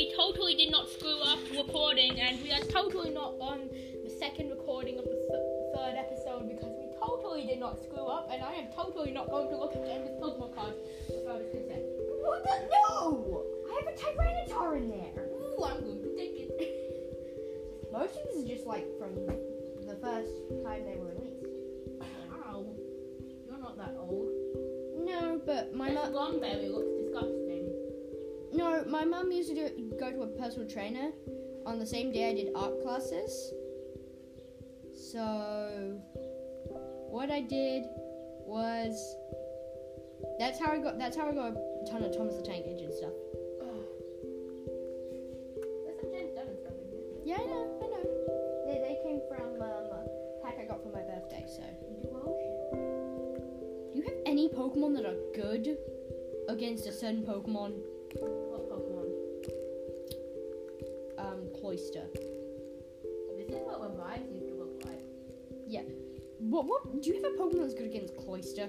we totally did not screw up recording, and we are totally not on the second recording of the th- third episode because we totally did not screw up, and I am totally not going to look at the end of Pokemon cards without his consent. What the? No! I have a Tyranitar in there. Ooh, I'm going to take it. Most of these are just like from the first time they were released. Wow, you're not that old. No, but my This mum. Longberry looks. No, my mum used to do, go to a personal trainer on the same day I did art classes. So, what I did was that's how I got that's how I got a ton of Thomas the Tank Engine stuff. There's some Gen 7 stuff in here. Yeah, I know, I know. They, they came from um, a pack I got for my birthday. So, do you have any Pokemon that are good against a certain Pokemon? What Pokemon? Um, Cloyster. This is what Revive used to look like. What? What? Do you have a Pokemon that's good against Cloyster?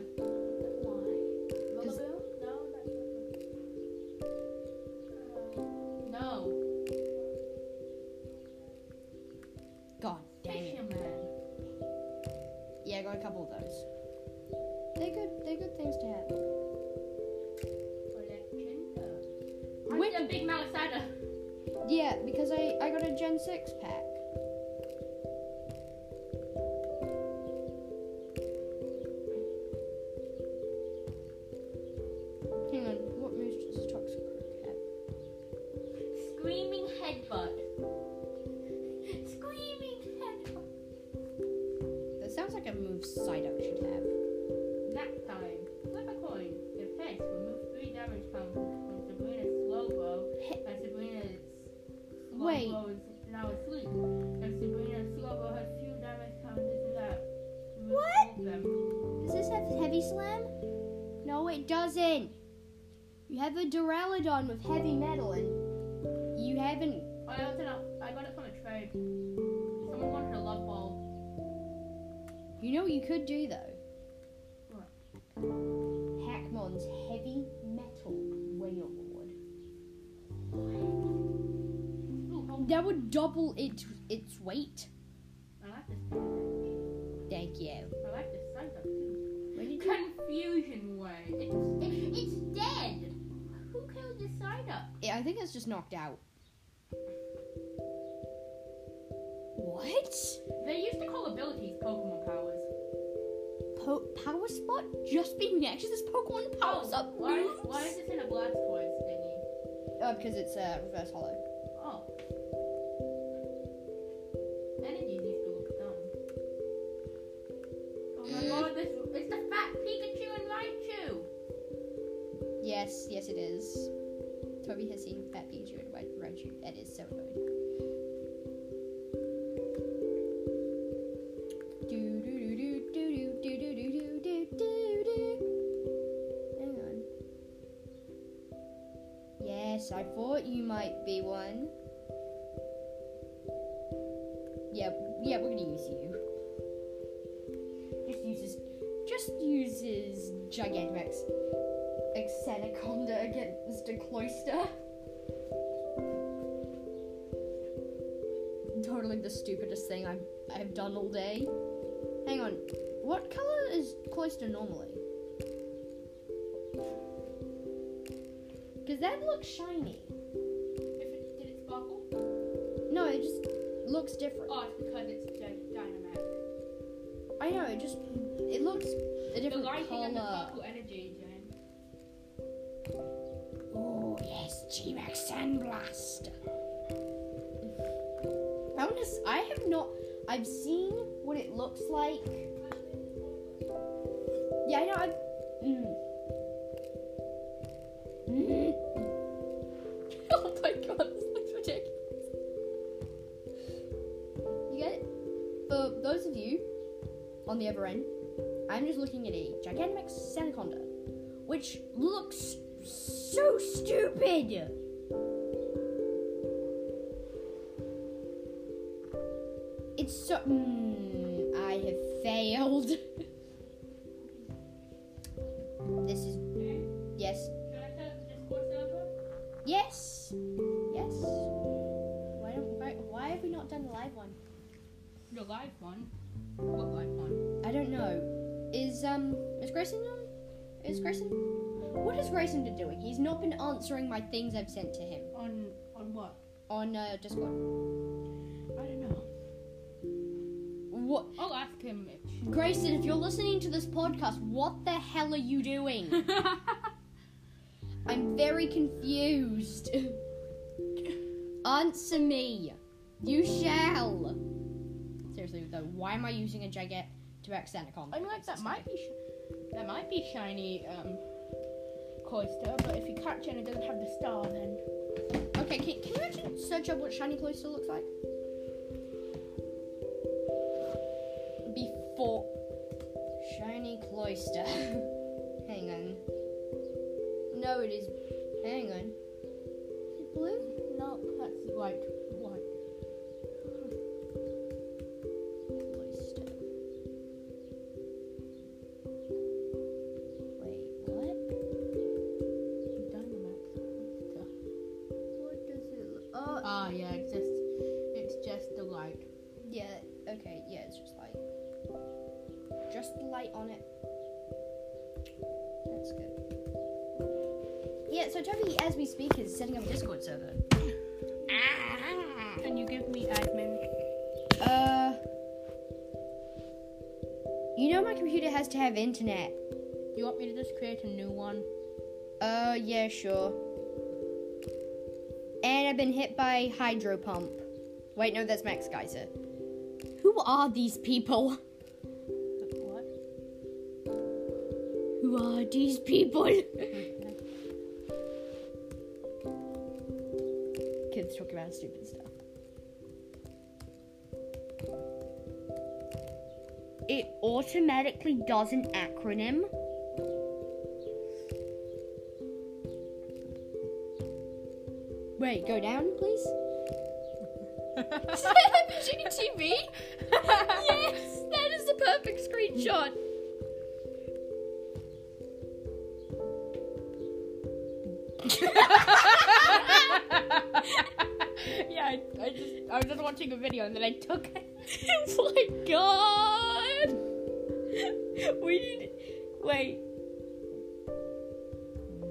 Like a move Psyduck should have. Nap time. Flip a coin. If heads, remove three damage from Sabrina's Slowbro, He- and Sabrina's slow Wait. blow is now asleep. If Sabrina's Slowbro has few damage remove What? them. Does this have heavy slam? No, it doesn't. You have a Duraludon with heavy metal, and you haven't. I also know. I got it from a trade. You know what you could do though? What? Hackmon's heavy metal. Ooh, That would double its its weight. I like this. Thank you. I like this too. Where did you? Confusion way. It's it, it's dead. Who killed this side up? Yeah, I think it's just knocked out. What? They used to call abilities Pokemon powers. Po- power spot just being next to this Pokemon powers up Oh, why, moves? why is this in a Blastoise thingy? Uh, because it's uh, reverse holo. Oh. Energies used to look dumb. Oh my god, this it's the fat Pikachu and Raichu! Yes, yes, it is. Toby has seen Fat Pikachu and Ra- Raichu. That is so annoying. I thought you might be one. Yeah, yeah, we're gonna use you. Just uses, just uses Gigantamax. Sandaconda against a Cloyster. Totally the stupidest thing I've, I've done all day. Hang on, what color is Cloyster normally? That looks shiny. If it, did it sparkle? No, it just looks different. Oh, it's because it's Dy- Dynamax. I know, it just, it looks a The different lighting and the color. purple energy, Jen. Oh, yes, G-Max Sandblast. I want to, s- I have not, I've seen what it looks like. Yeah, I know, I've. Mm. Looking at a Gigantamax Sandaconda, which looks so stupid. It's so. Mm, I have failed. this is. Yes. Should I set up the Discord server? Yes. Yes. Why don't why why have we not done the live one. The live one. What live one? I don't know. Is um is Grayson on? Is Grayson? What has Grayson been doing? He's not been answering my things I've sent to him On on what? on uh, Discord. I don't know. What, I'll ask him. Grayson? If you're listening to this podcast, what the hell are you doing? I'm very confused. Answer me. You shall. Seriously though, why am I using a Gigantamax Sandaconda? I mean, like that might be sh- that might be shiny um Cloyster, but if you catch it and it doesn't have the star, then Okay, can, can you actually search up what shiny Cloyster looks like? Before shiny Cloyster. Hang on. No, it is. Hang on. Is it blue? no, that's white. Have internet. You want me to just create a new one? Uh, yeah, sure. And I've been hit by hydro pump. Wait, no, that's Max Geyser. Who are these people? What? Who are these people? Kids talk about stupid stuff. It automatically does an acronym. Wait, go down, please. GTV? yes, that is the perfect screenshot. yeah, I, I just I was just watching a video and then I took it. oh my god! We need. Wait,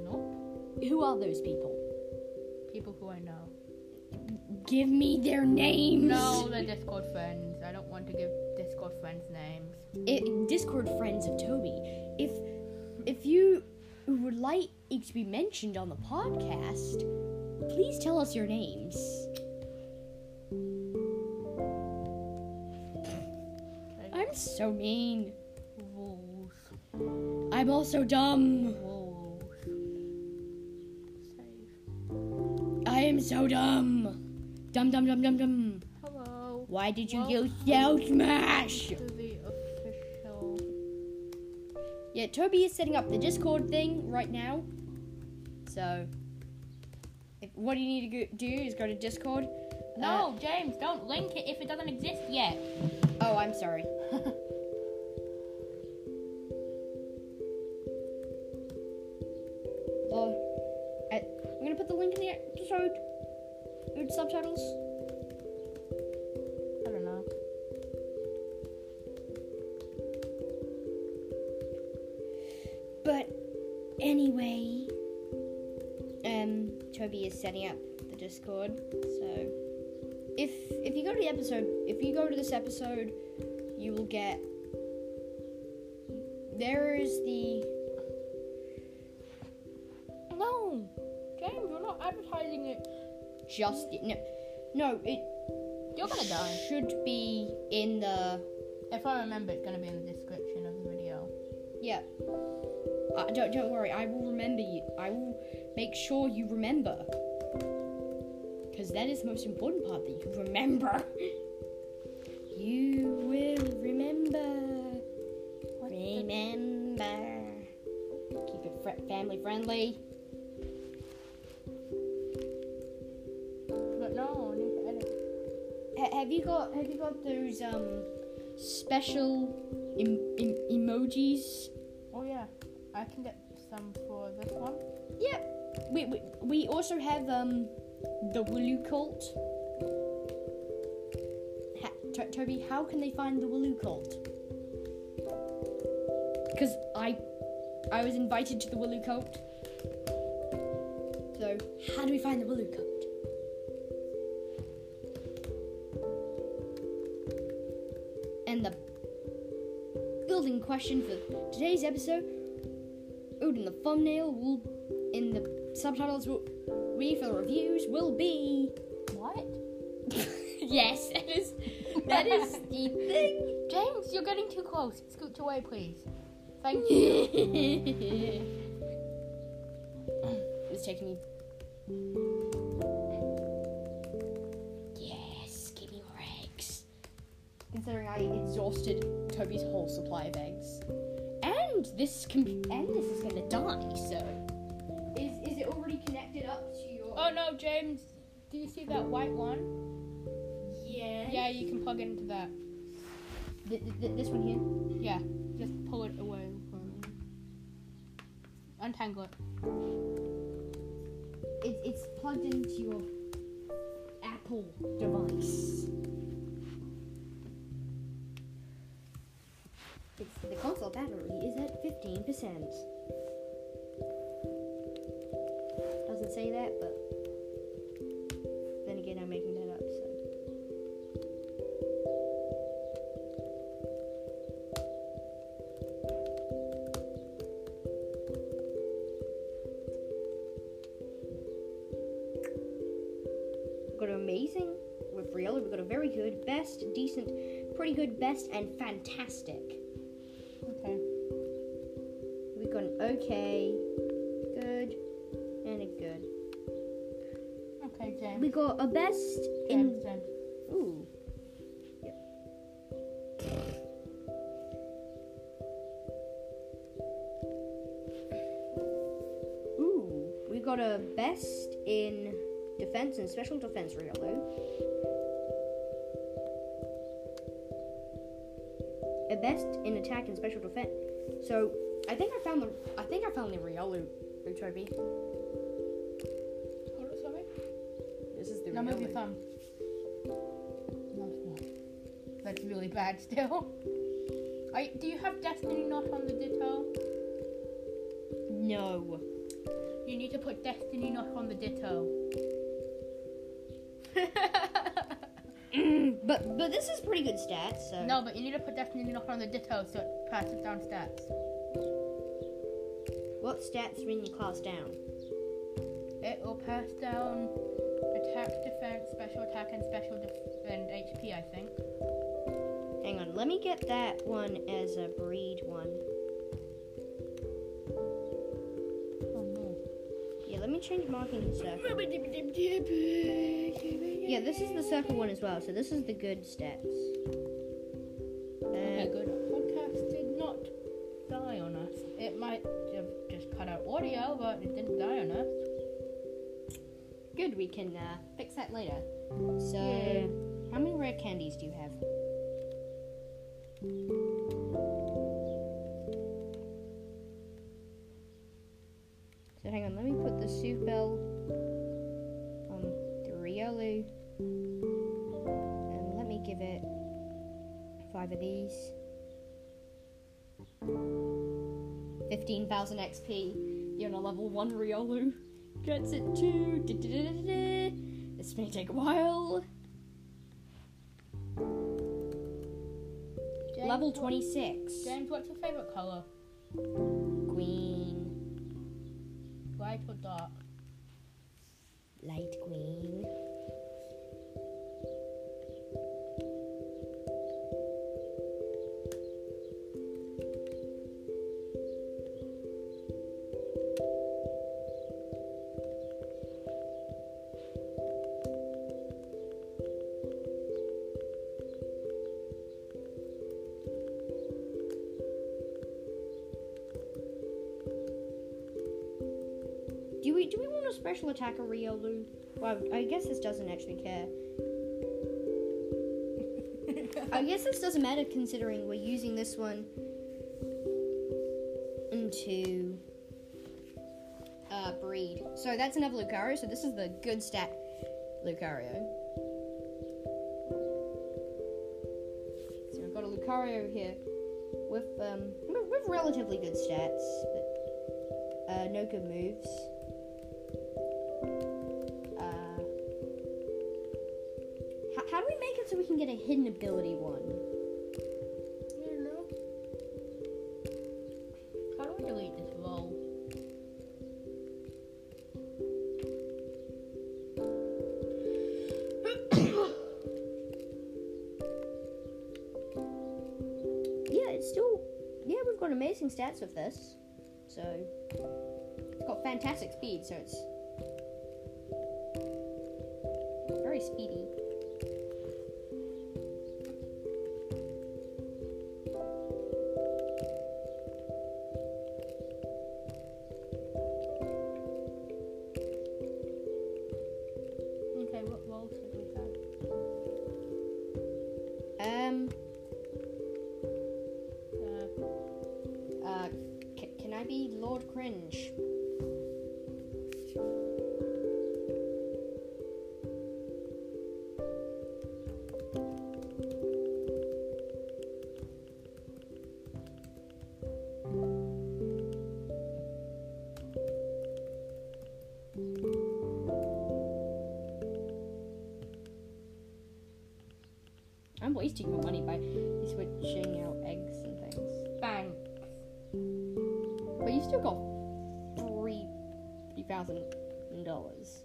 Nope. who are those people? People who I know. Give me their names. No, they're Discord friends. I don't want to give Discord friends names. I- Discord friends of Toby. If if you would like it to be mentioned on the podcast, please tell us your names. I'm so mean. I'm also dumb. I am so dumb. Dumb, dumb, dumb, dumb, dumb. Hello. Why did you Well- use Yell Smash? To the official. Yeah, Toby is setting up the Discord thing right now. So, if, what do you need to do is go to Discord. No, uh, James, don't link it if it doesn't exist yet. Oh, I'm sorry. I, I'm gonna put the link in the episode subtitles. I don't know. But anyway, um, Toby is setting up the Discord. So if if you go to the episode, if you go to this episode, you will get. There is the just no, no. It You're gonna die. should be in the If I remember, it's gonna be in the description of the video. yeah. Uh, don't don't worry. I will remember you. I will make sure you remember. Because that is the most important part that you remember. You will remember. Remember. Keep it fr- family friendly. You got Have you got those um special em- em- emojis? Oh yeah, I can get some for this one. Yeah. We, we we also have um the Wooloo cult. To- Toby, how can they find the Wooloo cult? Because I, I was invited to the Wooloo cult. So how do we find the Wooloo cult? Question for today's episode, in the thumbnail will, in the subtitles will, read for the reviews will be. What? yes, that is that is the thing. James, you're getting too close. Scoot away, please. Thank you. it's taking me. Considering I exhausted Toby's whole supply of eggs, and this can be, and this is gonna die. So, is is it already connected up to your? oh no, James. Do you see that white one? yeah. Yeah, you can plug it into that. Th- th- th- this one here. Yeah, just pull it away. From Untangle it. It, it's plugged into your Apple device. The console battery is at 15%. Doesn't say that, but then again, I'm making that up, so. We've got amazing with real. We've got a very good, best, decent, pretty good, best, and fantastic. Okay, good, and a good. Okay, James. We got a best James, in. James. Ooh. Yep. Ooh. We got a best in defense and special defense Riolu. A best in attack and special defense. So I think I found the I think I found the Riolu Toby. Hold it, sorry. This is the Now move your thumb. No, it's not. That's really bad still. I, do you have Destiny knot on the Ditto? No. You need to put Destiny knot on the Ditto. Mm, but but this is pretty good stats. So no, but you need to put Destiny knot on the Ditto so it passes down stats. What stats bring your class down? It will pass down attack, defense, special attack, and special def- and HP. I think. Hang on, let me get that one as a breed one. Oh no. Yeah, let me change marking to circle. Yeah, this is the circle one as well. So this is the good stats. Good. We can uh, fix that later. So, Yeah. how many rare candies do you have? So hang on, let me put the Soothe Bell on the Riolu. And let me give it five of these. 15,000 XP. You're on a level 1 Riolu. Gets it too. This may take a while. James, Level 26. James, what's your favorite color? Special attacker Riolu? Well, I guess this doesn't actually care. I guess this doesn't matter considering we're using this one into uh, breed. So that's another Lucario. So this is the good stat Lucario. So I've got a Lucario here with um with, with relatively good stats, but uh, no good moves. Can get a hidden ability one? I don't know. How do we delete this roll? Yeah, it's still yeah we've got amazing stats with this, so it's got fantastic speed, so it's very speedy. Wasting your money by switching out eggs and things. bang. But you still got three thousand dollars.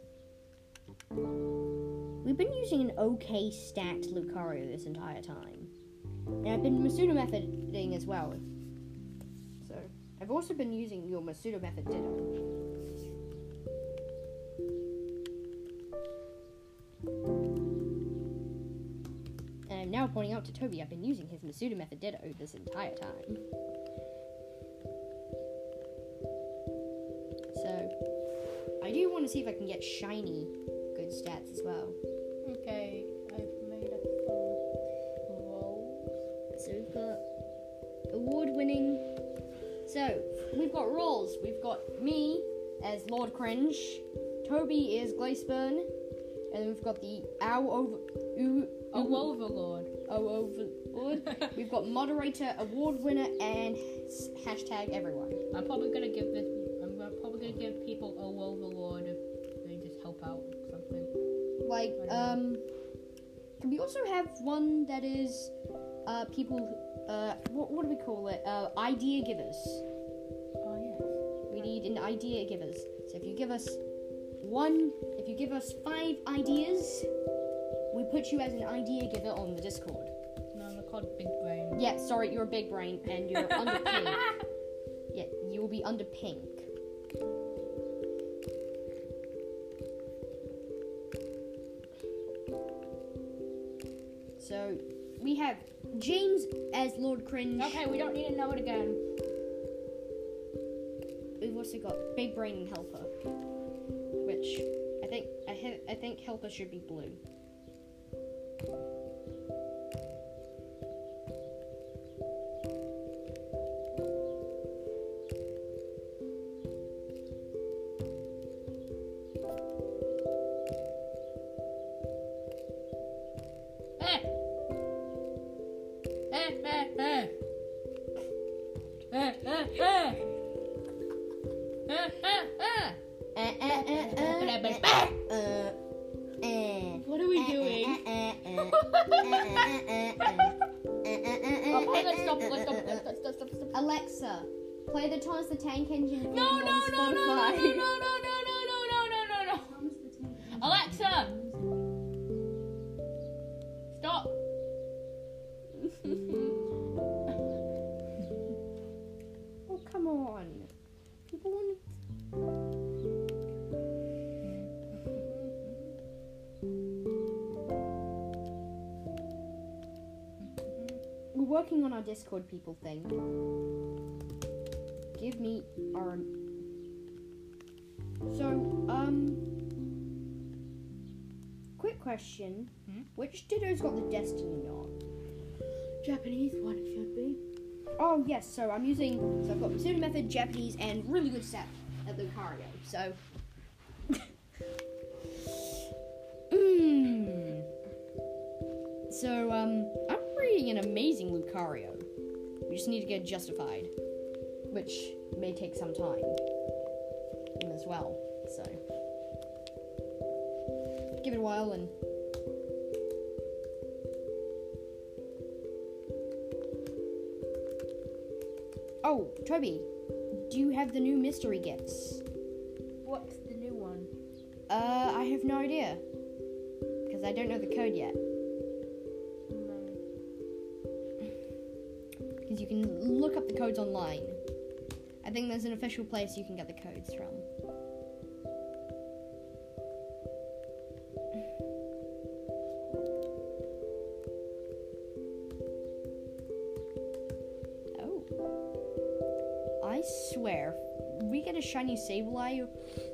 We've been using an okay stat Lucario this entire time. And I've been Masuda methoding as well. So I've also been using your Masuda method ditto. To Toby I've been using his Masuda method ditto this entire time. So, I do want to see if I can get shiny good stats as well. Okay, I've made up some rolls. So we've got award winning. So we've got roles. We've got me as Lord Cringe, Toby is Glaceburn, and then we've got the Owl over Ooh Oh, Overlord. Ow Oh, overlord. we've got moderator, award winner, and hashtag everyone. I'm probably gonna give this. I'm probably gonna give people a Overlord if they just help out with something. Like, um, can we also have one that is, uh, people, uh, what, what do we call it? Uh, idea givers. Oh yes. We need an idea givers. So if you give us one, if you give us five ideas, we put you as an idea giver on the Discord. No, they're called Big Brain. Yeah, sorry, you're a big brain and you're under pink. Yeah, you will be under pink. So we have James as Lord Cringe. Okay, we don't need to know it again. We've also got Big Brain and Helper, which I think I, I think Helper should be blue. oh, come on. People want We're working on our Discord people thing. Give me our. So, um. Quick question. Hmm? Which Ditto's got the Destiny knot? Japanese one should be. Oh yes, so I'm using so I've got Masuda method, Japanese, and really good set at Lucario. So mm. So um I'm getting an amazing Lucario. We just need to get justified, which may take some time as well. So give it a while and. Oh, Toby, do you have the new mystery gifts? What's the new one? Uh, I have no idea. Because I don't know the code yet. No. Because you can look up the codes online. I think there's an official place you can get the codes from. Shiny Sableye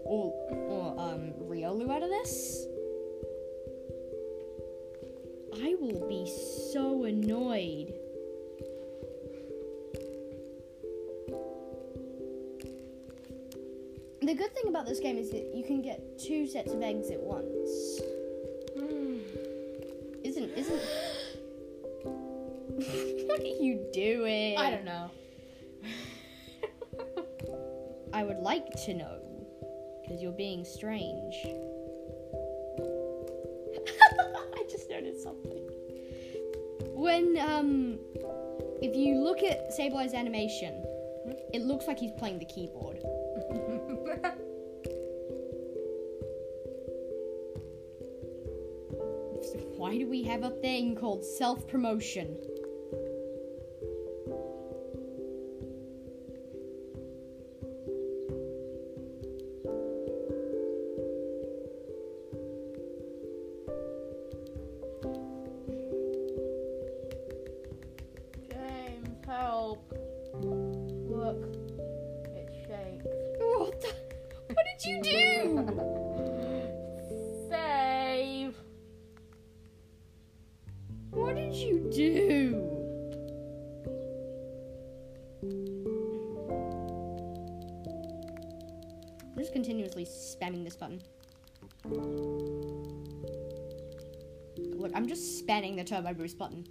or, or um, Riolu out of this, I will be so annoyed. The good thing about this game is that you can get two sets of eggs at once. Isn't isn't What are you doing? I don't know. I would like to know because you're being strange. I just noticed something. When um if you look at Sableye's animation, it looks like he's playing the keyboard. Why do we have a thing called self promotion? Spamming the turbo boost button.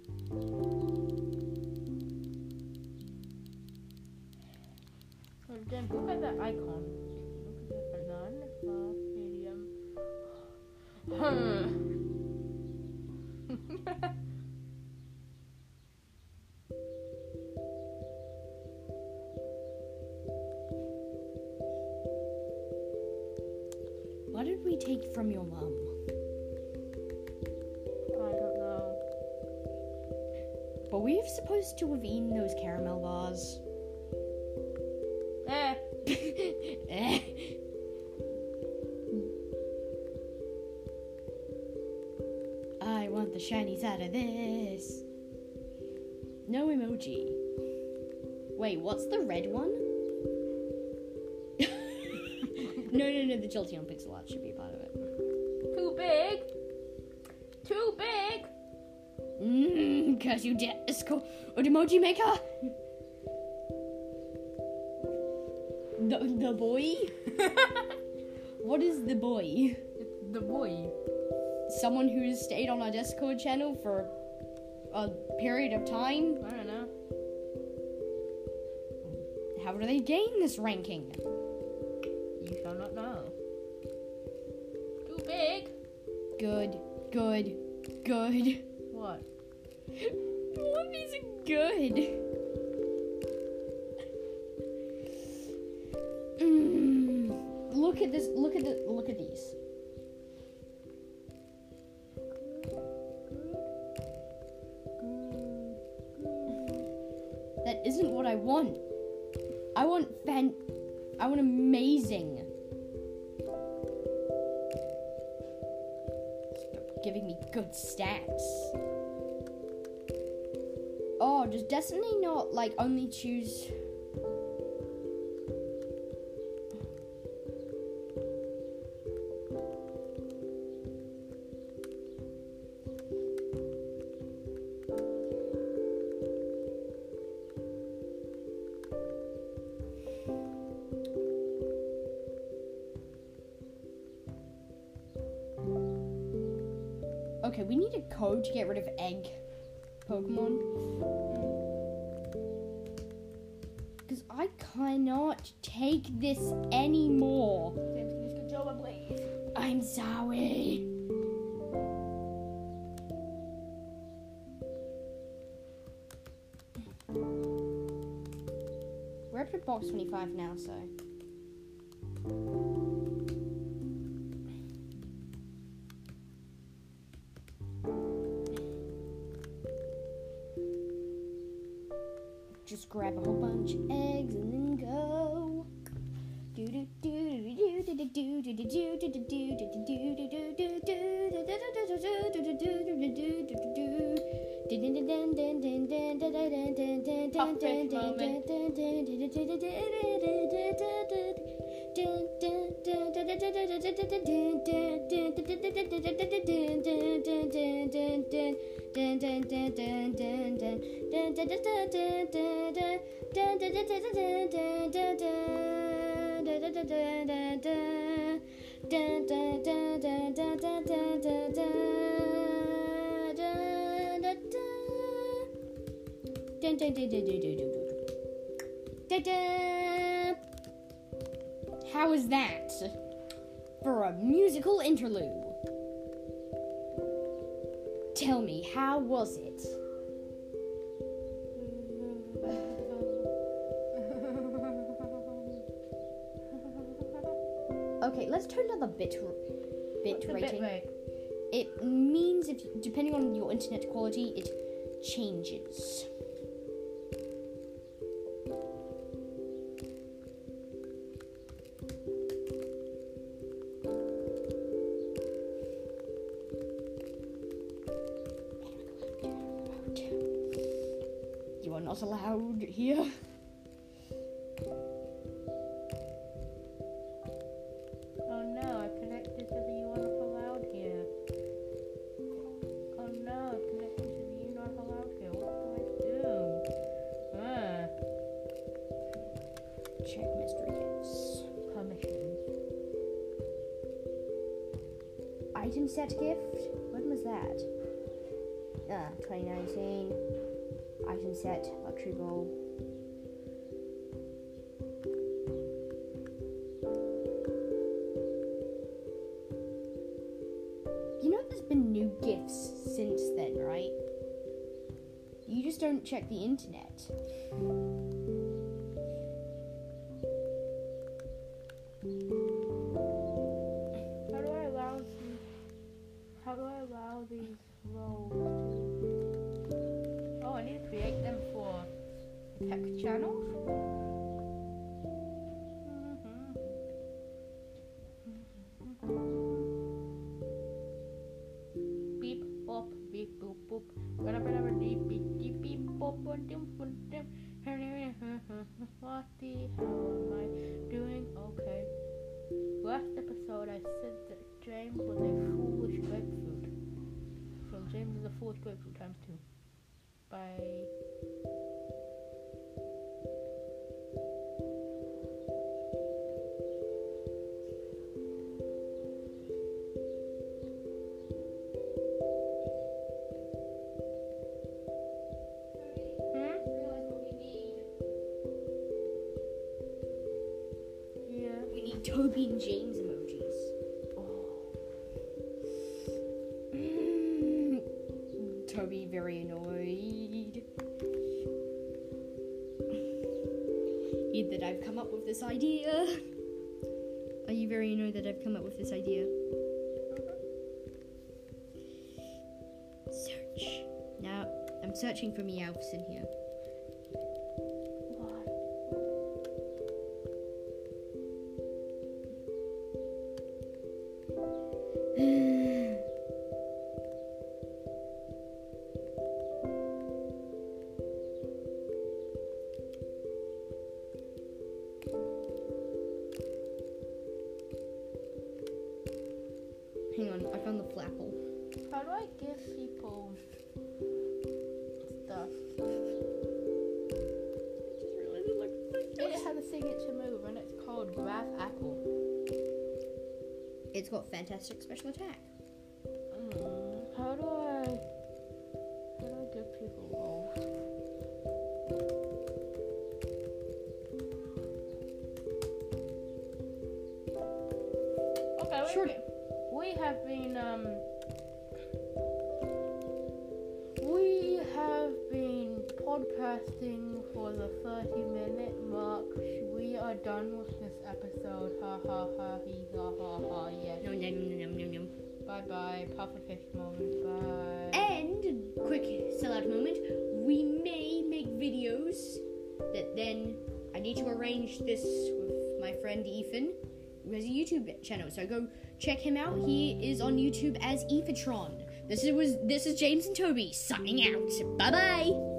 Out of this. No emoji. Wait, what's the red one? no, no, no, the Jolteon pixel art should be a part of it. Too big. Too big. Mmm, cause you called an emoji maker. The, the boy? what is the boy? It's the boy. Someone who's stayed on our Discord channel for a period of time? I don't know. How do they gain this ranking? You shall not know. Too big. Good, good, good. What? What is it good? Mm, look at this. Look at the. Look at these. Stats. Oh, does Destiny knot like only choose? To get rid of egg Pokemon. Because I cannot take this anymore. I'm sorry. We're up to box 25 now, so. How is that for a musical interlude? Tell me, how was it? Let's turn down the bit bit What's rating. rate? It means if depending on your internet quality, it changes. You are not allowed here. Check the internet. How do I allow these? Roles? Oh, I need to create them for text channels. Hell am I doing? Okay. Last episode, I said that James was a foolish grapefruit. So James is a foolish grapefruit times two. By and James emojis. Mm, Toby very annoyed. Eat that I've come up with this idea. Are you very annoyed that I've come up with this idea? Search. Now I'm searching for Meowths in here. It's got fantastic special attack. Mm, how do I how do I give people roll. Okay, wait, Sure. We have been um we have been podcasting for the 30 minute mark. We are done with episode. Ha ha ha he ha ha ha yes. Nom, nom, nom, nom, nom, nom. Bye bye. Puffer fish moment. Bye. And quick sellout moment. We may make videos that then I need to arrange this with my friend Ethan, who has a YouTube channel. So go check him out. He is on YouTube as Ethatron. This is was this is James and Toby signing out. Bye bye.